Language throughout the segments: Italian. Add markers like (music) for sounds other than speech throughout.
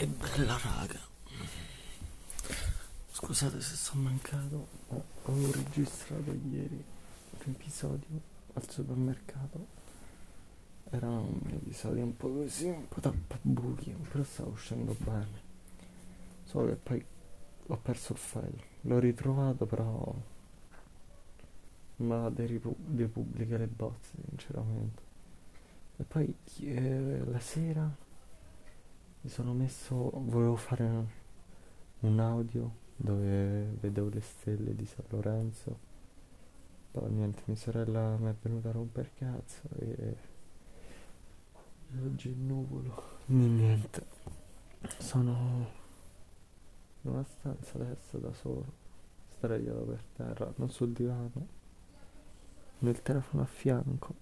E bella raga. Scusate se sono mancato, ho registrato ieri un episodio al supermercato. Era un episodio un po' così, un po' tappabuchi, però stavo uscendo bene. Solo che poi ho perso il file. L'ho ritrovato però ma di pubblicare le bozze, sinceramente. E poi eh, la sera mi sono messo, volevo fare un audio dove vedevo le stelle di San Lorenzo. Poi niente, mia sorella mi è venuta a rompere cazzo e oggi è nuvolo. Niente, sono in una stanza adesso da solo, sdraiato per terra, non sul divano, nel telefono a fianco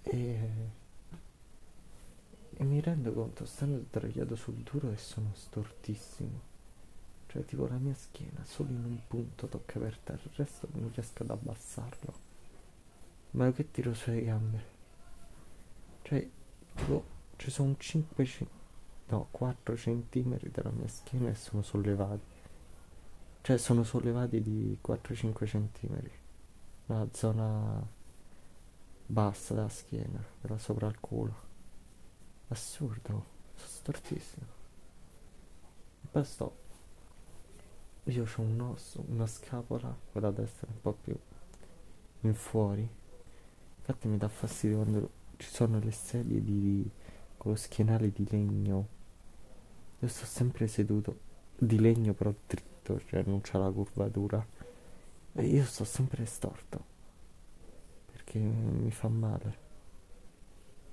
e e mi rendo conto, stando sdraiato sul duro, che sono stortissimo. Cioè, tipo la mia schiena, solo in un punto tocca per terra, il resto non riesco ad abbassarlo. Ma che tiro sulle gambe? Cioè, tipo, ci sono 5, no, 4 centimetri della mia schiena e sono sollevati. Cioè, sono sollevati di 4-5 centimetri. La zona bassa della schiena, quella sopra il culo. Assurdo, sono stortissimo. E poi sto. Io ho un osso, una scapola, quella destra un po' più in fuori. Infatti mi dà fastidio quando ci sono le sedie di, con lo schienale di legno. Io sto sempre seduto di legno però dritto, cioè non c'ha la curvatura. E io sto sempre storto. Perché mi fa male.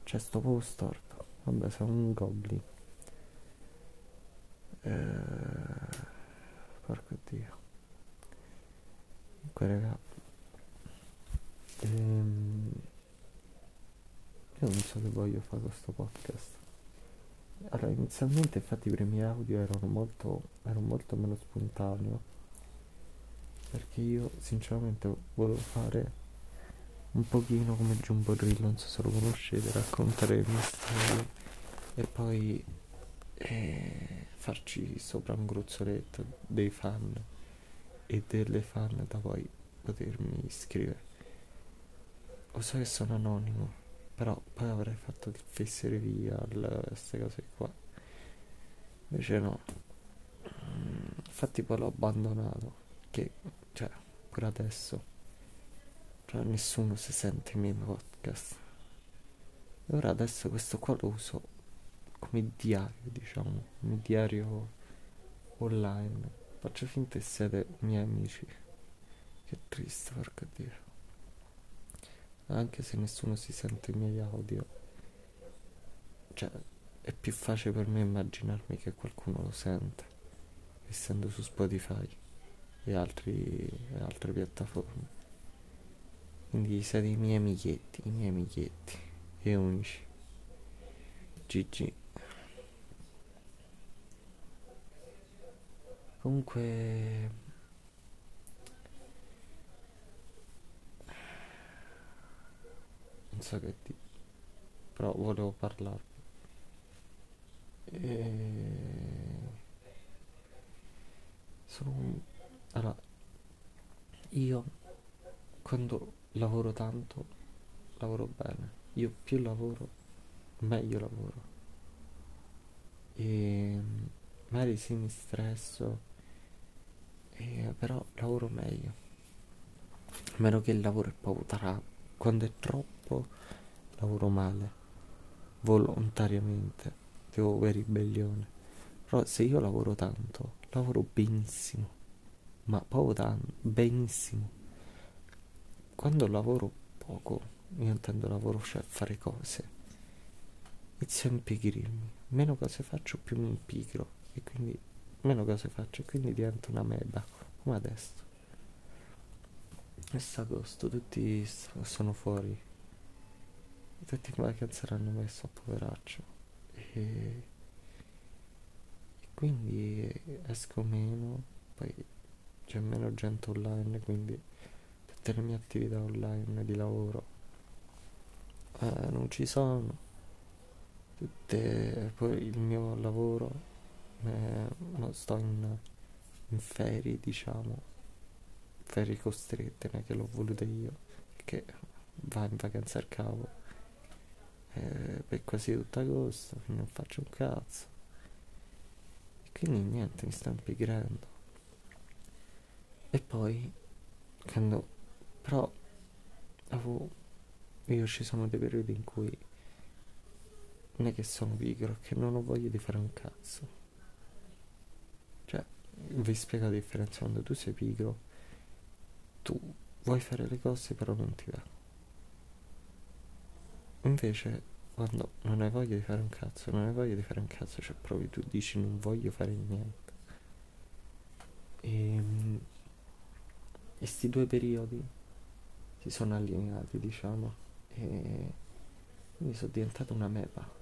Cioè sto proprio storto. Vabbè, sono un goblin. Eh, porco dio. Comunque, raga. Ehm, io non so che voglio fare questo podcast. Allora, inizialmente infatti i primi audio erano molto, erano molto meno spontaneo. Perché io sinceramente volevo fare un pochino come Jumbo Drill, non so se lo conoscete, raccontare le mie storie e poi eh, farci sopra un gruzzoletto dei fan e delle fan da poi potermi iscrivere. Lo so che sono anonimo, però poi avrei fatto il fessere via queste cose qua. Invece no. Mm, infatti poi l'ho abbandonato, che cioè pure adesso però nessuno si sente i miei podcast. E ora adesso questo qua lo uso come diario, diciamo, come diario online. Faccio finta che siete miei amici. Che triste, porca dio. Anche se nessuno si sente i miei audio. Cioè, è più facile per me immaginarmi che qualcuno lo sente, essendo su Spotify e, altri, e altre piattaforme. Quindi siete i miei amichetti, i miei amichetti e unici. GG. Comunque non so che dire, però volevo parlarvi. E... Sono allora io quando lavoro tanto, lavoro bene. Io più lavoro, meglio lavoro. E magari sì mi stresso, e, però lavoro meglio. A meno che il lavoro è tarato. Quando è troppo, lavoro male. Volontariamente. Devo avere ribellione. Però se io lavoro tanto, lavoro benissimo. Ma proprio tanto, benissimo quando lavoro poco, io intendo lavoro, cioè fare cose, inizio a impigrirmi. Meno cose faccio, più mi impigro. E quindi meno cose faccio e quindi divento una meba, come adesso. È agosto, tutti sono fuori. Tutti in vacanza l'hanno messo a poveraccio. E, e quindi esco meno, poi c'è meno gente online, quindi tutte le mie attività online di lavoro eh, non ci sono tutte poi il mio lavoro eh, sto in, in ferie, diciamo, ferie costrette, non che l'ho voluta io, che va in vacanza al cavo eh, per quasi tutto agosto, non faccio un cazzo. E quindi niente, mi sta impigrendo. E poi, quando, però, avevo, io ci sono dei periodi in cui non è che sono pigro, che non ho voglia di fare un cazzo. Cioè, vi spiego la differenza quando tu sei pigro, tu vuoi fare le cose però non ti va. Invece, quando non hai voglia di fare un cazzo, non hai voglia di fare un cazzo, cioè proprio tu dici non voglio fare niente. Ehm, e questi due periodi si sono allineati, diciamo, e quindi sono diventato una mepa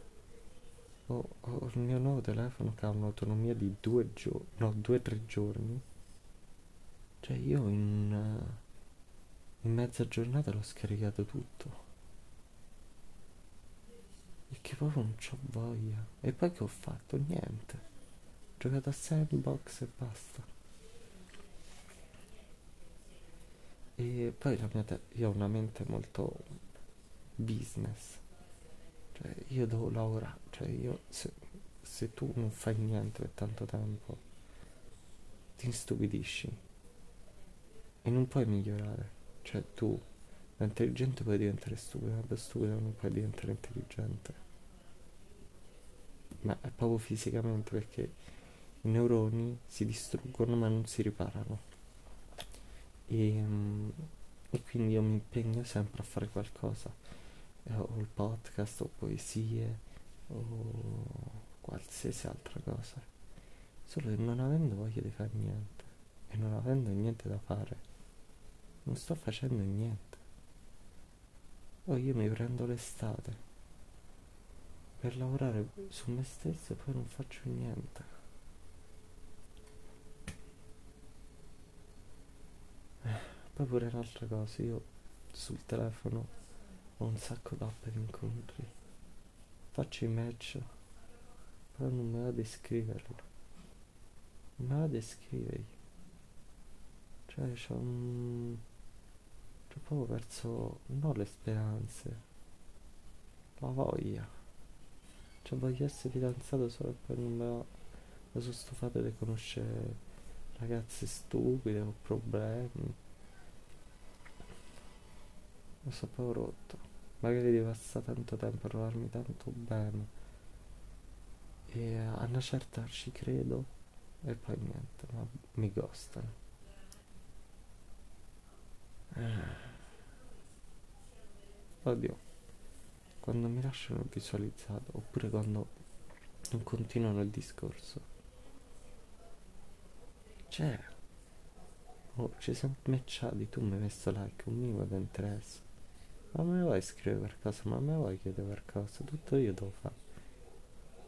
ho, ho il mio nuovo telefono che ha un'autonomia di due giorni, no, due o tre giorni. Cioè io in, in mezza giornata l'ho scaricato tutto. Perché proprio non c'ho voglia. E poi che ho fatto? Niente. Ho giocato a sandbox e basta. E poi la mia te- io ho una mente molto business. Cioè, io devo lavorare, cioè io se, se tu non fai niente per tanto tempo, ti instupidisci e non puoi migliorare. Cioè tu da intelligente puoi diventare stupido, da stupido non puoi diventare intelligente. Ma è proprio fisicamente perché i neuroni si distruggono ma non si riparano. E, um, e quindi io mi impegno sempre a fare qualcosa. Eh, o il podcast o poesie o qualsiasi altra cosa. Solo che non avendo voglia di fare niente e non avendo niente da fare non sto facendo niente. O io mi prendo l'estate per lavorare su me stesso e poi non faccio niente poi pure un'altra cosa io sul telefono ho un sacco d'app di incontri. Faccio i match, però non me la descriverlo. Non me la descrivergli. Cioè, c'ho un... C'ho proprio perso, non le speranze, la voglia. Cioè, voglio essere fidanzato solo poi non me la... Sono stufato di conoscere ragazze stupide o problemi. Sono proprio rotto. Magari devo passare tanto tempo a trovarmi tanto bene. E a una certa ci credo e poi niente ma mi gostano eh. oddio. Quando mi lasciano visualizzato oppure quando non continuano il discorso. Cioè oh, ci siamo matchati tu mi hai messo like un minimo di interesse ma me vuoi scrivere qualcosa? Ma me vuoi chiedere qualcosa? Tutto io devo fare.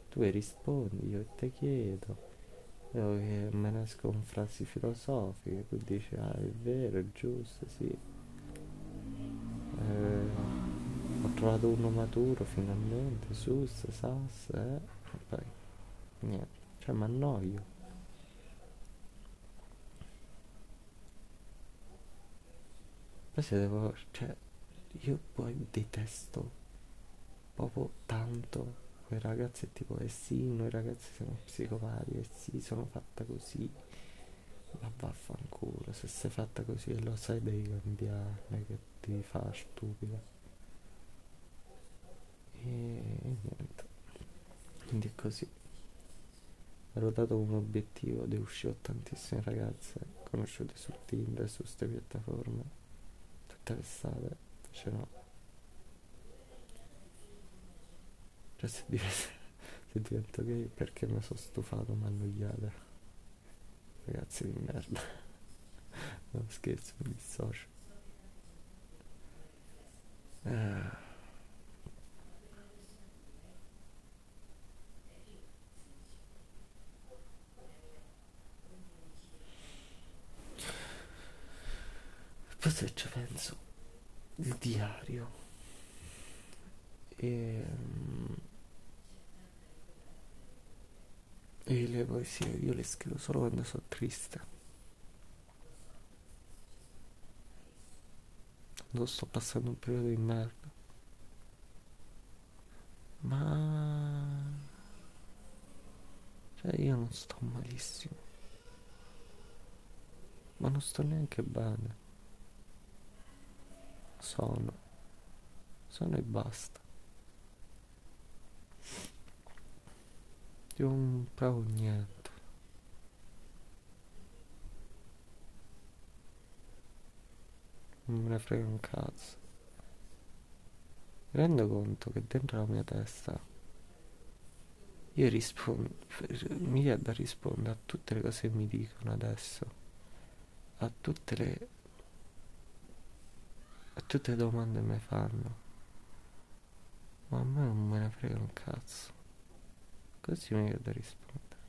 Tu rispondi, io te chiedo. Io che me ne esco con frasi filosofiche, tu dici, ah è vero, è giusto, sì. Eh, ho trovato uno maturo finalmente, sus, sas, eh. E poi, niente, cioè mi annoio. Poi se devo, cioè, io poi detesto proprio tanto quei ragazzi tipo eh sì noi ragazzi siamo psicopati eh sì sono fatta così. Ma vaffanculo se sei fatta così e lo sai devi cambiare che ti fa stupida. E, niente. Quindi è così. Ero dato come obiettivo di uscire tantissime ragazze conosciute su Tinder su queste piattaforme tutte le strade cioè no. Cioè se divento, se divento gay perché mi sono stufato, ma annoiate. Ragazzi di merda. No scherzo, mi dissocio. Eh. Poi se ci penso il diario e, E le poesie io le scrivo solo quando sono triste. Quando sto passando un periodo di merda. Ma... Cioè io non sto malissimo. Ma non sto neanche bene. Sono. Sono e basta. Io non provo niente. Non me ne frega un cazzo. Mi rendo conto che dentro la mia testa io rispondo, mi viene da rispondere a tutte le cose che mi dicono adesso, a tutte le, a tutte le domande mi fanno. Ma a me non me ne frega un cazzo. Così mi da rispondere.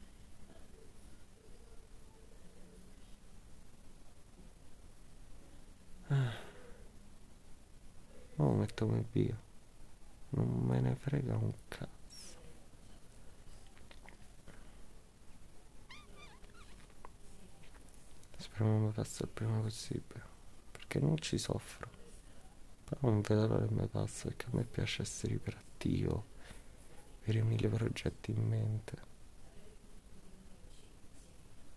Ah. Ma lo metto come via. Non me ne frega un cazzo. Spero mi passa il prima possibile. Perché non ci soffro. Però non vedo l'ora che mi passa perché a me piace essere iperattivo. Avere mille progetti in mente.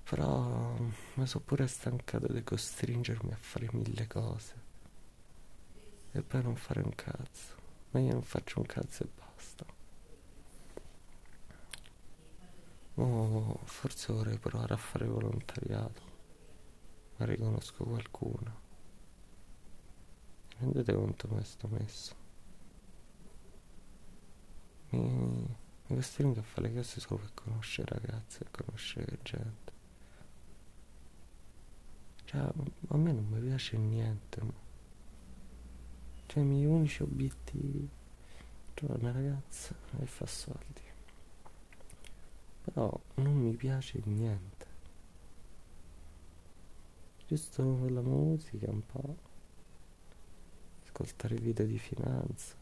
Però mi sono pure stancato di costringermi a fare mille cose. E poi non fare un cazzo. Ma io non faccio un cazzo e basta. Oh, forse vorrei provare a fare volontariato. Ma riconosco qualcuno. Rendete conto come sto messo. Mi, mi costringo a fare le cose solo per conoscere ragazze e conoscere gente. Cioè, a me non mi piace niente. Cioè, i miei unici obiettivi trovare una ragazza e fa soldi. Però non mi piace niente. Giusto la musica un po'. Ascoltare video di finanza.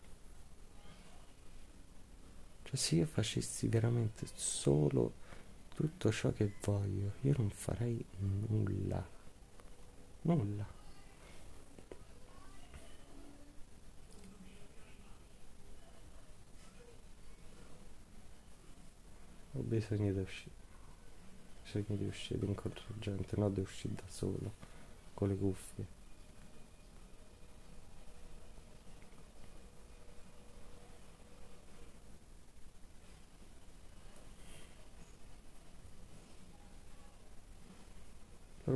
Cioè, se io facessi veramente solo tutto ciò che voglio, io non farei nulla. Nulla. Ho bisogno di uscire. Bisogno di uscire, di incontrare gente, no di uscire da solo, con le cuffie.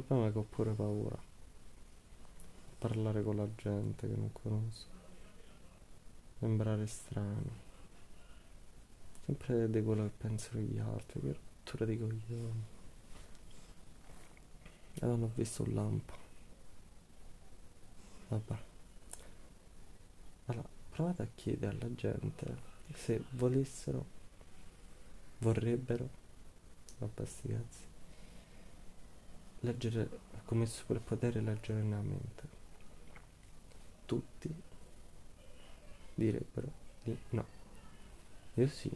Problema è che ho pure paura parlare con la gente che non conosco, sembrare strano, sempre di quello che pensano gli altri, che rottura di coglioni. E non ho visto un lampo. Vabbè. Allora, provate a chiedere alla gente se volessero, vorrebbero, vabbè sti cazzi, leggere come superpotere leggere nella mente tutti direbbero di no. Io sì.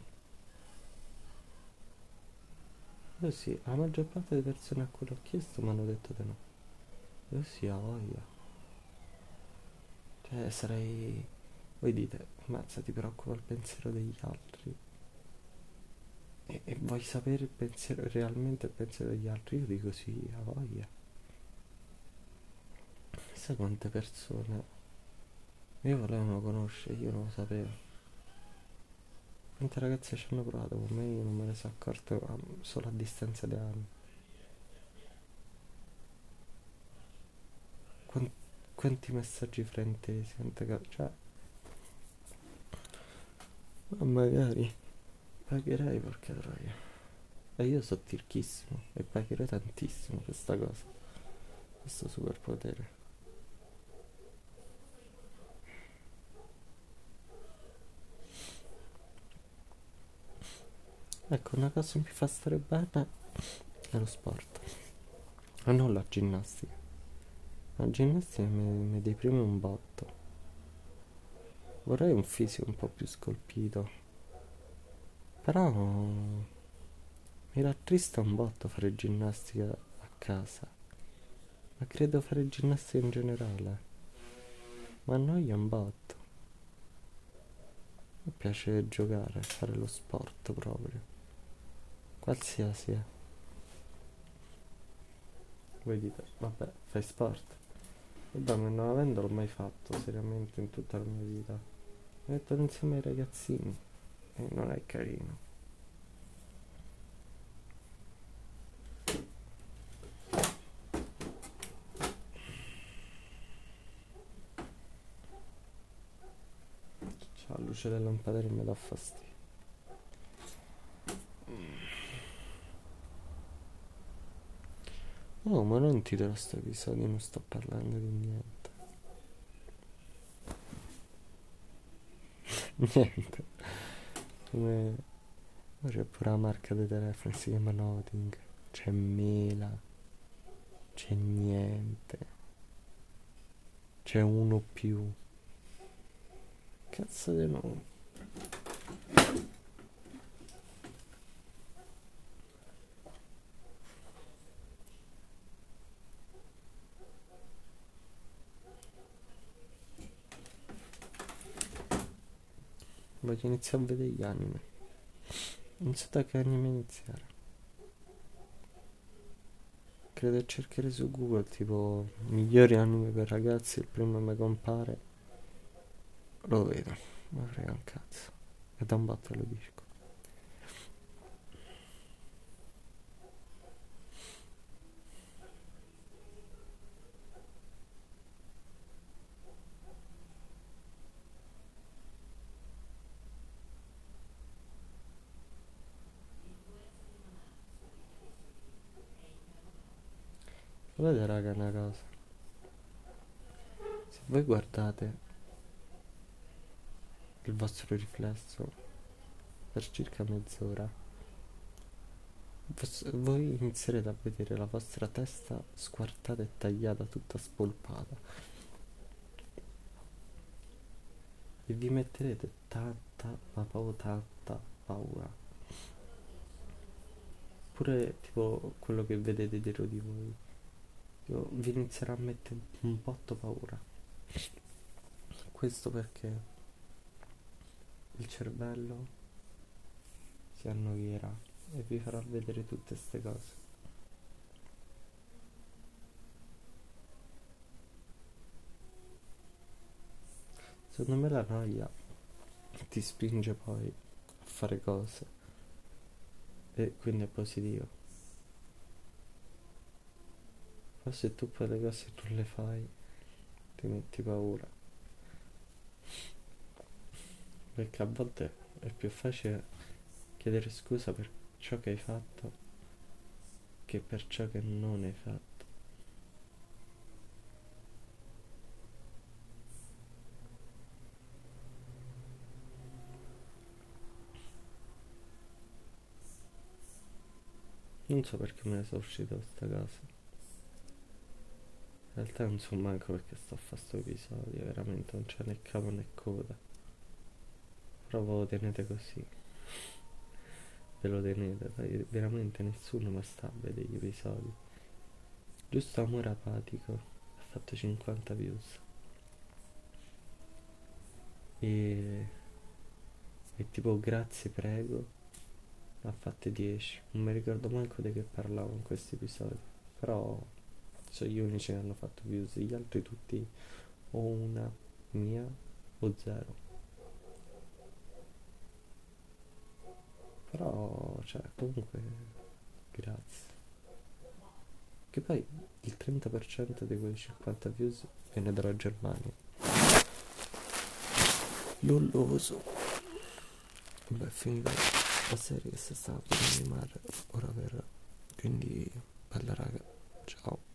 Io sì, la maggior parte delle persone a cui l'ho chiesto mi hanno detto di no. Io sì, a voglia. Cioè, sarei... Voi dite, mazza, ti preoccupa il pensiero degli altri. E, e vuoi sapere il pensiero, realmente il pensiero degli altri? Io dico sì, a voglia. Sai quante persone io volevano conoscere, io non lo sapevo. Quante ragazze ci hanno provato con me, io non me ne sono accorto solo a distanza di anni. Quanti, quanti messaggi fraintesi, quante cose, cioè... Ma magari pagherei perché troia. E io so tirchissimo e pagherei tantissimo questa cosa, questo superpotere. Ecco, una cosa che mi fa stare bene è lo sport. Ma non la ginnastica. La ginnastica mi, mi deprime un botto. Vorrei un fisico un po' più scolpito. Però Mi rattrista un botto fare ginnastica a casa, ma credo fare ginnastica in generale. Ma annoia un botto. Mi piace giocare, fare lo sport proprio. Qualsiasi è. Voi dite, vabbè, fai sport. Vabbè, non avendolo mai fatto seriamente in tutta la mia vita. Mi metto insieme ai ragazzini non è carino. Ciao, luce del lampadere mi dà fastidio. Oh, ma non ti darò sto episodio, non sto parlando di niente. (laughs) niente. Come... C'è pure la marca dei telefoni, si chiama Nothing. C'è mela. C'è niente. C'è uno più. Cazzo di nome. Voglio iniziare a vedere gli anime. Non so da che anime iniziare. Credo che cercherei su Google tipo migliori anime per ragazzi, il primo che mi compare. Lo vedo, ma frega un cazzo. E da un botto lo dico. Guardate raga una cosa. Se voi guardate il vostro riflesso per circa mezz'ora, voi inizierete a vedere la vostra testa squartata e tagliata, tutta spolpata. E vi metterete tanta, ma proprio tanta paura. Pure tipo quello che vedete dietro di voi io vi inizierò a mettere un botto paura. Questo perché il cervello si annoierà e vi farà vedere tutte queste cose. Secondo me la noia ti spinge poi a fare cose e quindi è positivo. Ma se tu poi le cose non le fai, ti metti paura. Perché a volte è più facile chiedere scusa per ciò che hai fatto che per ciò che non hai fatto. Non so perché me ne sono uscito questa cosa. In realtà non so manco perché sto a fare sto episodio, veramente non c'è né capo né coda. Però ve lo tenete così. Ve lo tenete, dai, veramente nessuno mi sta a vedere gli episodi. Giusto amore apatico ha fatto 50 views. E, e tipo grazie prego ha fatte 10. Non mi ricordo manco di che parlavo in questi episodi. Però sono gli unici che hanno fatto views, gli altri tutti o una mia o zero. Però, cioè, comunque, grazie. Che poi il 30% di quei 50 views viene dalla Germania. Non lo so. Vabbè, finita la serie che si sta per animare ora per... Quindi, bella raga, ciao.